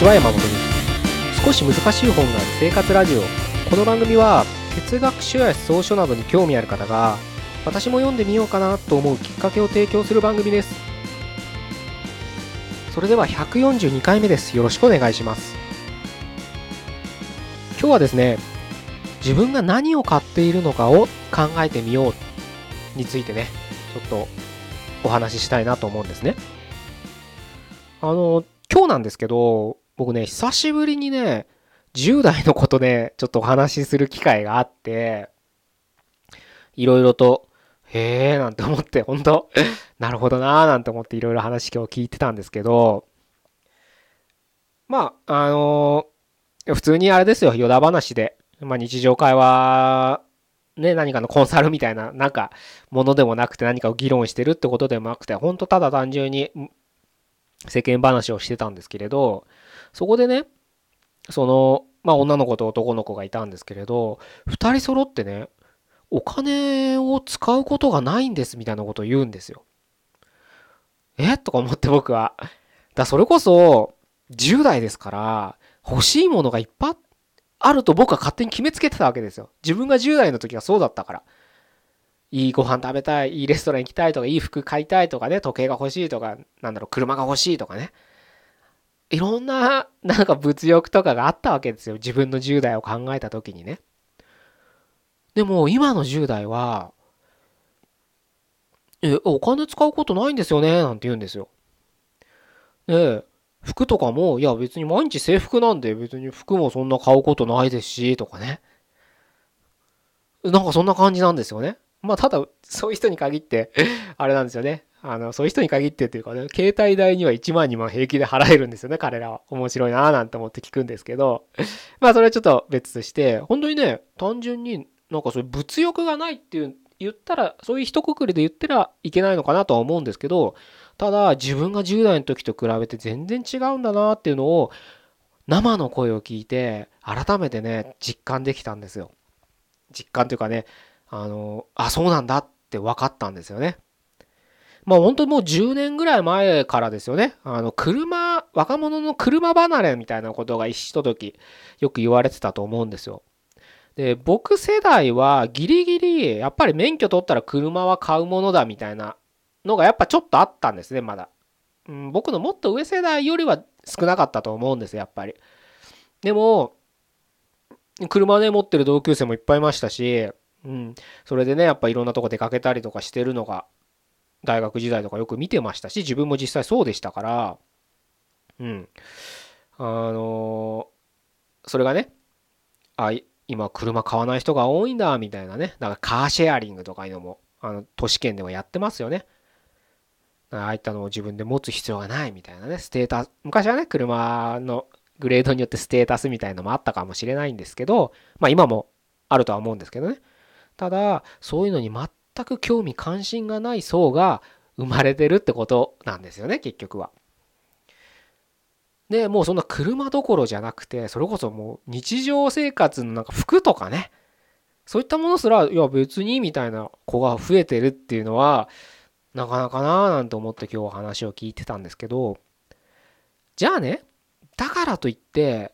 ちは山本です少し難しい本がある生活ラジオ。この番組は哲学書や思想書などに興味ある方が私も読んでみようかなと思うきっかけを提供する番組です。それでは142回目です。よろしくお願いします。今日はですね自分が何を買っているのかを考えてみようについてねちょっとお話ししたいなと思うんですね。あの今日なんですけど僕ね久しぶりにね10代のことでちょっとお話しする機会があっていろいろとへえなんて思って本当なるほどなーなんて思っていろいろ話今日聞いてたんですけどまああの普通にあれですよ、余談話で。まあ、日常会話、ね、何かのコンサルみたいな、なんか、ものでもなくて何かを議論してるってことでもなくて、ほんとただ単純に世間話をしてたんですけれど、そこでね、その、まあ、女の子と男の子がいたんですけれど、2人揃ってね、お金を使うことがないんですみたいなことを言うんですよ。え？とか思って僕は。だそれこそ、10代ですから、欲しいものがいっぱいあると僕は勝手に決めつけてたわけですよ。自分が10代の時はそうだったから。いいご飯食べたい、いいレストラン行きたいとか、いい服買いたいとかね、時計が欲しいとか、なんだろう、車が欲しいとかね。いろんな、なんか物欲とかがあったわけですよ。自分の10代を考えた時にね。でも、今の10代は、え、お金使うことないんですよね、なんて言うんですよ。で、服とかも、いや別に毎日制服なんで別に服もそんな買うことないですし、とかね。なんかそんな感じなんですよね。まあただ、そういう人に限ってあれなんですよね。あの、そういう人に限ってっていうかね、携帯代には1万2万平気で払えるんですよね、彼らは。面白いなぁなんて思って聞くんですけど。まあそれはちょっと別として、本当にね、単純になんかそういう物欲がないっていう言ったら、そういう一括りで言ったらいけないのかなとは思うんですけど、ただ自分が10代の時と比べて全然違うんだなっていうのを生の声を聞いて改めてね実感できたんですよ。実感というかねあのあそうなんだって分かったんですよね。まあ本当にもう10年ぐらい前からですよね。あの車若者の車離れみたいなことが一時よく言われてたと思うんですよ。で僕世代はギリギリやっぱり免許取ったら車は買うものだみたいなのがやっぱちょっとあったんですね、まだ。うん、僕のもっと上世代よりは少なかったと思うんですやっぱり。でも、車ね、持ってる同級生もいっぱいいましたし、うん、それでね、やっぱいろんなとこ出かけたりとかしてるのが、大学時代とかよく見てましたし、自分も実際そうでしたから、うん。あの、それがね、あ、今車買わない人が多いんだ、みたいなね。だからカーシェアリングとかいうのも、あの、都市圏ではやってますよね。ああいったのを自分で持つ必要がないみたいなね、ステータス、昔はね、車のグレードによってステータスみたいのもあったかもしれないんですけど、まあ今もあるとは思うんですけどね。ただ、そういうのに全全く興味関心がない層が生まれてるってことなんですよね、結局は。で、もうそんな車どころじゃなくて、それこそもう日常生活のなんか服とかね、そういったものすら、いや別にみたいな子が増えてるっていうのは、なかなかなーなんて思って今日話を聞いてたんですけど、じゃあね、だからといって、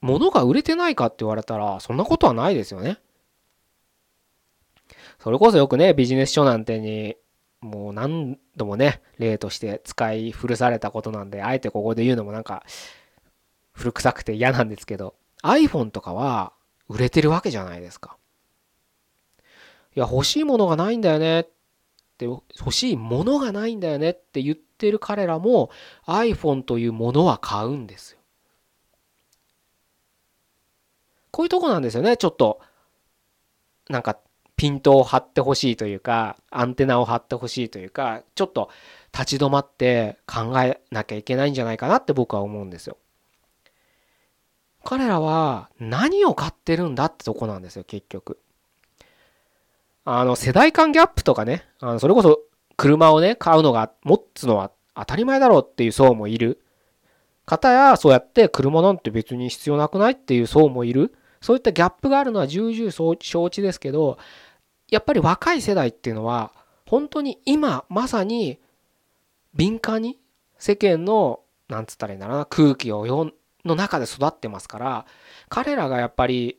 物が売れてないかって言われたら、そんなことはないですよね。それこそよくね、ビジネス書なんてに、もう何度もね、例として使い古されたことなんで、あえてここで言うのもなんか、古臭くて嫌なんですけど、iPhone とかは売れてるわけじゃないですか。いや、欲しいものがないんだよね。って欲しいものがないんだよねって言ってる彼らも iPhone というものは買うんですよ。こういうとこなんですよねちょっとなんかピントを張ってほしいというかアンテナを張ってほしいというかちょっと立ち止まって考えなきゃいけないんじゃないかなって僕は思うんですよ。彼らは何を買ってるんだってとこなんですよ結局。あの、世代間ギャップとかね、あのそれこそ車をね、買うのが、持つのは当たり前だろうっていう層もいる。方や、そうやって車なんて別に必要なくないっていう層もいる。そういったギャップがあるのは重々承知ですけど、やっぱり若い世代っていうのは、本当に今、まさに敏感に世間のなんつったらいいんだろうな空気をよの中で育ってますから彼らがやっぱり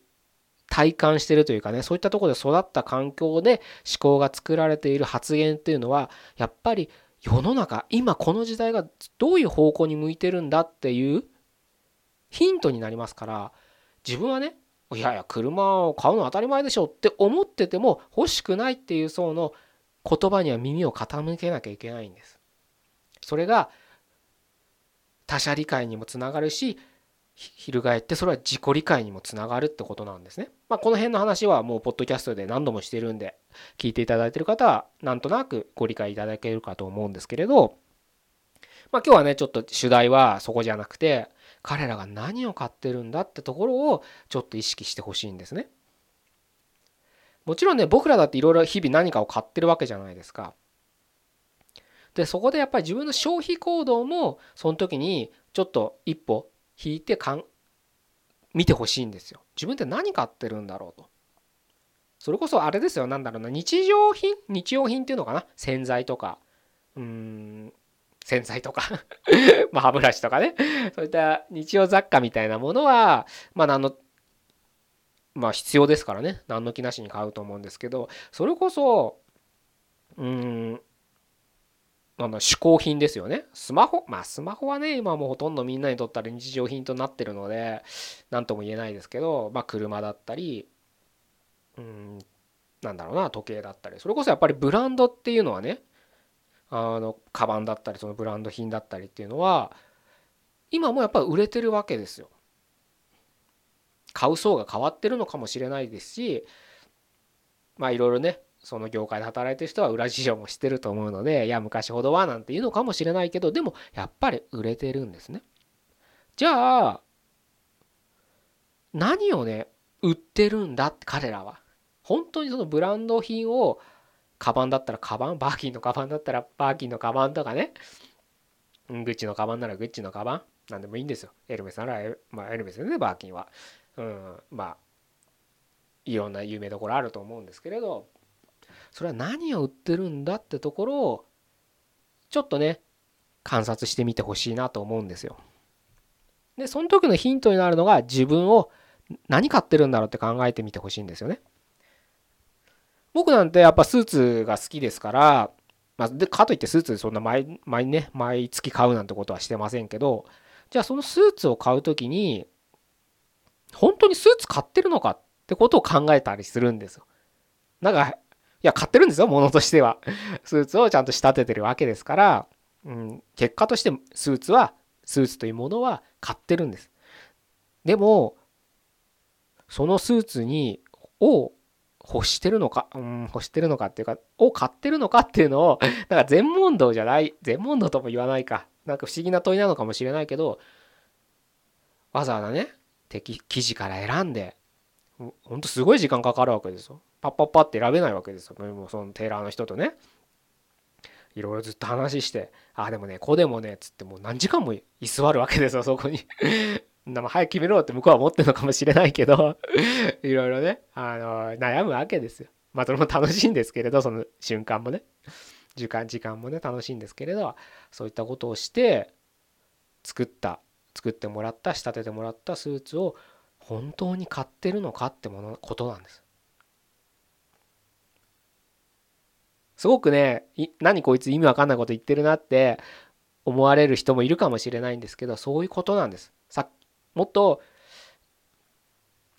体感してるというかねそういったとこで育った環境で思考が作られている発言っていうのはやっぱり世の中今この時代がどういう方向に向いてるんだっていうヒントになりますから自分はねいやいや車を買うの当たり前でしょって思ってても欲しくないっていう層の言葉には耳を傾けなきゃいけないんです。それが他者理解にもつながるし翻ってそれは自己理解にもつながるってことなんですね。まあ、この辺の話はもうポッドキャストで何度もしてるんで聞いていただいてる方はなんとなくご理解いただけるかと思うんですけれどまあ今日はねちょっと主題はそこじゃなくて彼らが何を買ってるんだってところをちょっと意識してほしいんですね。もちろんね僕らだっていろいろ日々何かを買ってるわけじゃないですか。でそこでやっぱり自分の消費行動もその時にちょっと一歩引いてかん見てほしいんですよ。自分って何買ってるんだろうと。それこそあれですよなんだろうな日常品？日用品っていうのかな？洗剤とかうん洗剤とか。ま歯ブラシとかね。そういった日用雑貨みたいなものはまあ何のまあ必要ですからね。何の気なしに買うと思うんですけど。それこそうーんなんだ嗜好品ですよね。スマホ。まあスマホはね今もうほとんどみんなにとったら日常品となってるので何とも言えないですけど。まあ車だったりうんなんだろうな時計だったり。それこそやっぱりブランドっていうのはねあのカバンだったりそのブランド品だったりっていうのは今もやっぱり売れてるわけですよ。買う層が変わってるのかもしれないですしまあいろいろねその業界で働いてる人は裏事情も知ってると思うのでいや昔ほどはなんていうのかもしれないけどでもやっぱり売れてるんですね。じゃあ何をね売ってるんだって彼らは。本当にそのブランド品をカバンだったらカバンバーキンのカバンだったらバーキンのカバンとかね。グッチのカバンならグッチのカバン何でもいいんですよ。エルメスならエ,、まあ、エルメスでねバーキンは。うんまあいろんな有名どころあると思うんですけれど。それは何を売ってるんだってところをちょっとね観察してみてほしいなと思うんですよ。でその時のヒントになるのが自分を何買ってるんだろうって考えてみてほしいんですよね。僕なんてやっぱスーツが好きですから、まあ、でかといってスーツそんな毎毎ね毎月買うなんてことはしてませんけどじゃあそのスーツを買う時に本当にスーツ買ってるのかってことを考えたりするんですよ。なんかいや買ってるんですよものとしては。スーツをちゃんと仕立ててるわけですから、うん、結果としてスーツはスーツというものは買ってるんです。でもそのスーツにを欲してるのか、うん、欲してるのかっていうか、を買ってるのかっていうのを、なんか全問答じゃない、全問答とも言わないか。なんか不思議な問いなのかもしれないけど、わざわざね、敵記事から選んで、ほんとすごい時間かかるわけですよ。パッパッパって選べないわけですよ。もうそのテーラーの人とね。いろいろずっと話して、ああ、でもね、こうでもね、つってもう何時間も居座るわけですよ、そこにま早く決めろって向こうは思ってるのかもしれないけど いろいろね、あの、悩むわけですよ。まあ、それも楽しいんですけれど、その瞬間もね、時間、時間もね、楽しいんですけれど、そういったことをして、作った、作ってもらった、仕立ててもらったスーツを本当に買ってるのかってもの、ことなんです。すごくね、何こいつ意味わかんないこと言ってるなって思われる人もいるかもしれないんですけど、そういうことなんです。もっと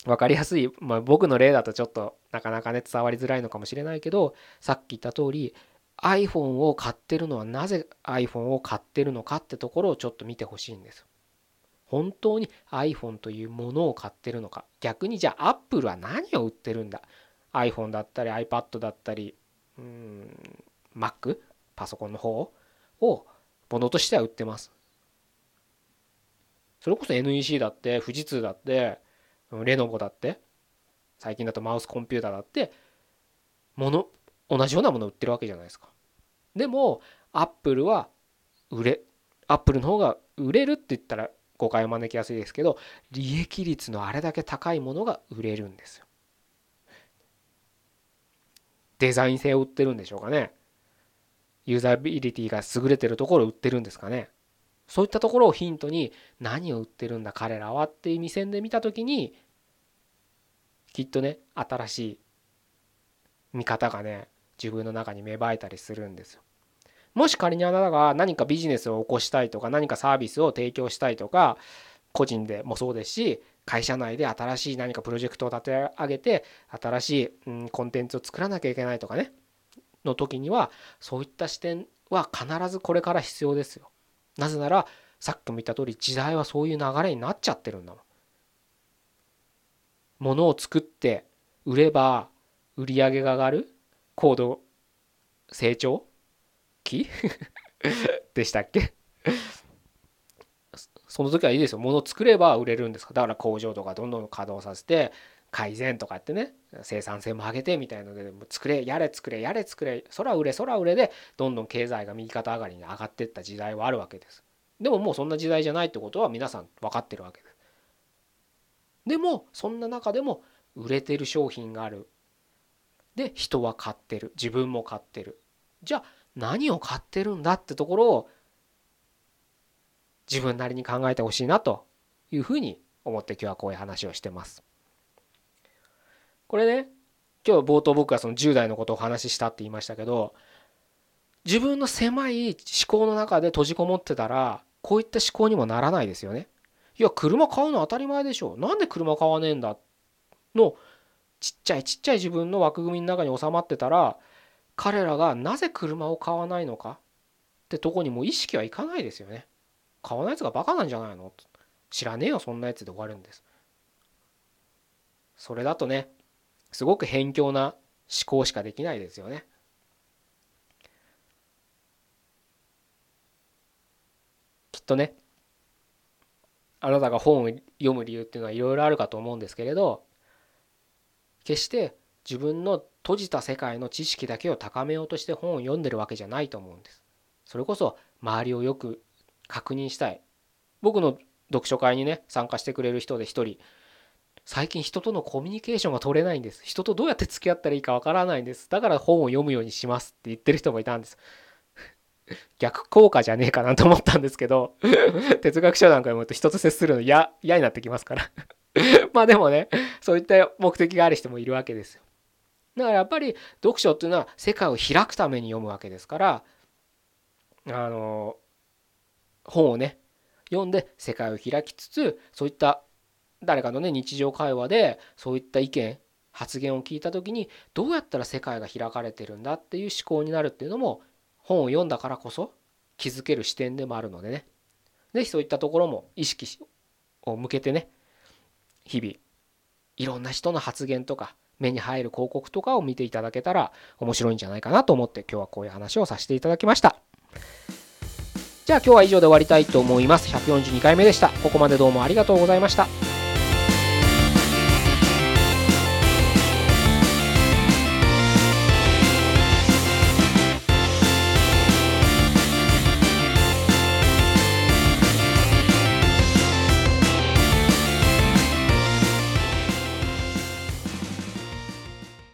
分かりやすい、まあ、僕の例だとちょっとなかなかね伝わりづらいのかもしれないけどさっき言った通り iPhone を買ってるのはなぜ iPhone を買ってるのかってところをちょっと見てほしいんです。本当に iPhone というものを買ってるのか逆にじゃあ Apple は何を売ってるんだ？iPhone だったり iPad だったりうん Mac パソコンの方をものとしては売ってます。それこそ NEC だって富士通だってレノボだって最近だとマウスコンピューターだってもの同じようなものを売ってるわけじゃないですか。でもアップルは売れアップルの方が売れるって言ったら誤解を招きやすいですけど利益率のあれだけ高いものが売れるんですよ。デザイン性を売ってるんでしょうかね。ユーザビリティが優れてるところを売ってるんですかね。そういったところをヒントに何を売ってるんだ彼らはっていう目線で見た時にきっとね新しい見方がね自分の中に芽生えたりするんですよ。もし仮にあなたが何かビジネスを起こしたいとか何かサービスを提供したいとか個人でもそうですし会社内で新しい何かプロジェクトを立て上げて新しい、コンテンツを作らなきゃいけないとかねの時にはそういった視点は必ずこれから必要ですよ。なぜならさっきも言った通り時代はそういう流れになっちゃってるんだもん。ものを作って売れば売り上げが上がる高度成長期 でしたっけ？その時はいいですよ。物作れば売れるんですか？だから工場とかどんどん稼働させて改善とかってね生産性も上げてみたいので作れやれ作れやれ作れ空売れ空売れでどんどん経済が右肩上がりに上がっていった時代はあるわけです。でももうそんな時代じゃないってことは皆さん分かってるわけです。でもそんな中でも売れてる商品がある。で人は買ってる自分も買ってる。じゃあ何を買ってるんだってところを自分なりに考えてほしいなというふうに思って今日はこういう話をしてます。これね今日冒頭僕はその10代のことをお話ししたって言いましたけど自分の狭い思考の中で閉じこもってたらこういった思考にもならないですよね。いや車買うの当たり前でしょなんで車買わねえんだ？のちっちゃいちっちゃい自分の枠組みの中に収まってたら彼らがなぜ車を買わないのか？ってとこにもう意識はいかないですよね。買わないやつがバカなんじゃないの？知らねえよそんなやつで終わるんです。それだとねすごく偏境な思考しかできないですよね。きっとねあなたが本を読む理由っていうのはいろいろあるかと思うんですけれど決して自分の閉じた世界の知識だけを高めようとして本を読んでるわけじゃないと思うんです。それこそ周りをよく確認したい。僕の読書会にね参加してくれる人で一人最近人とのコミュニケーションが取れないんです。人とどうやって付き合ったらいいかわからないんです。だから本を読むようにしますって言ってる人もいたんです。逆効果じゃねえかなと思ったんですけど 哲学書なんか読むと人と接するの嫌嫌になってきますから まあでもねそういった目的がある人もいるわけですよ。だからやっぱり読書っていうのは世界を開くために読むわけですからあの本をね読んで世界を開きつつそういった誰かのね日常会話でそういった意見発言を聞いた時にどうやったら世界が開かれてるんだっていう思考になるっていうのも本を読んだからこそ気づける視点でもあるのでね是非そういったところも意識を向けてね日々いろんな人の発言とか目に入る広告とかを見ていただけたら面白いんじゃないかなと思って今日はこういう話をさせていただきました。じゃあ今日は以上で終わりたいと思います。142回目でした。ここまでどうもありがとうございました。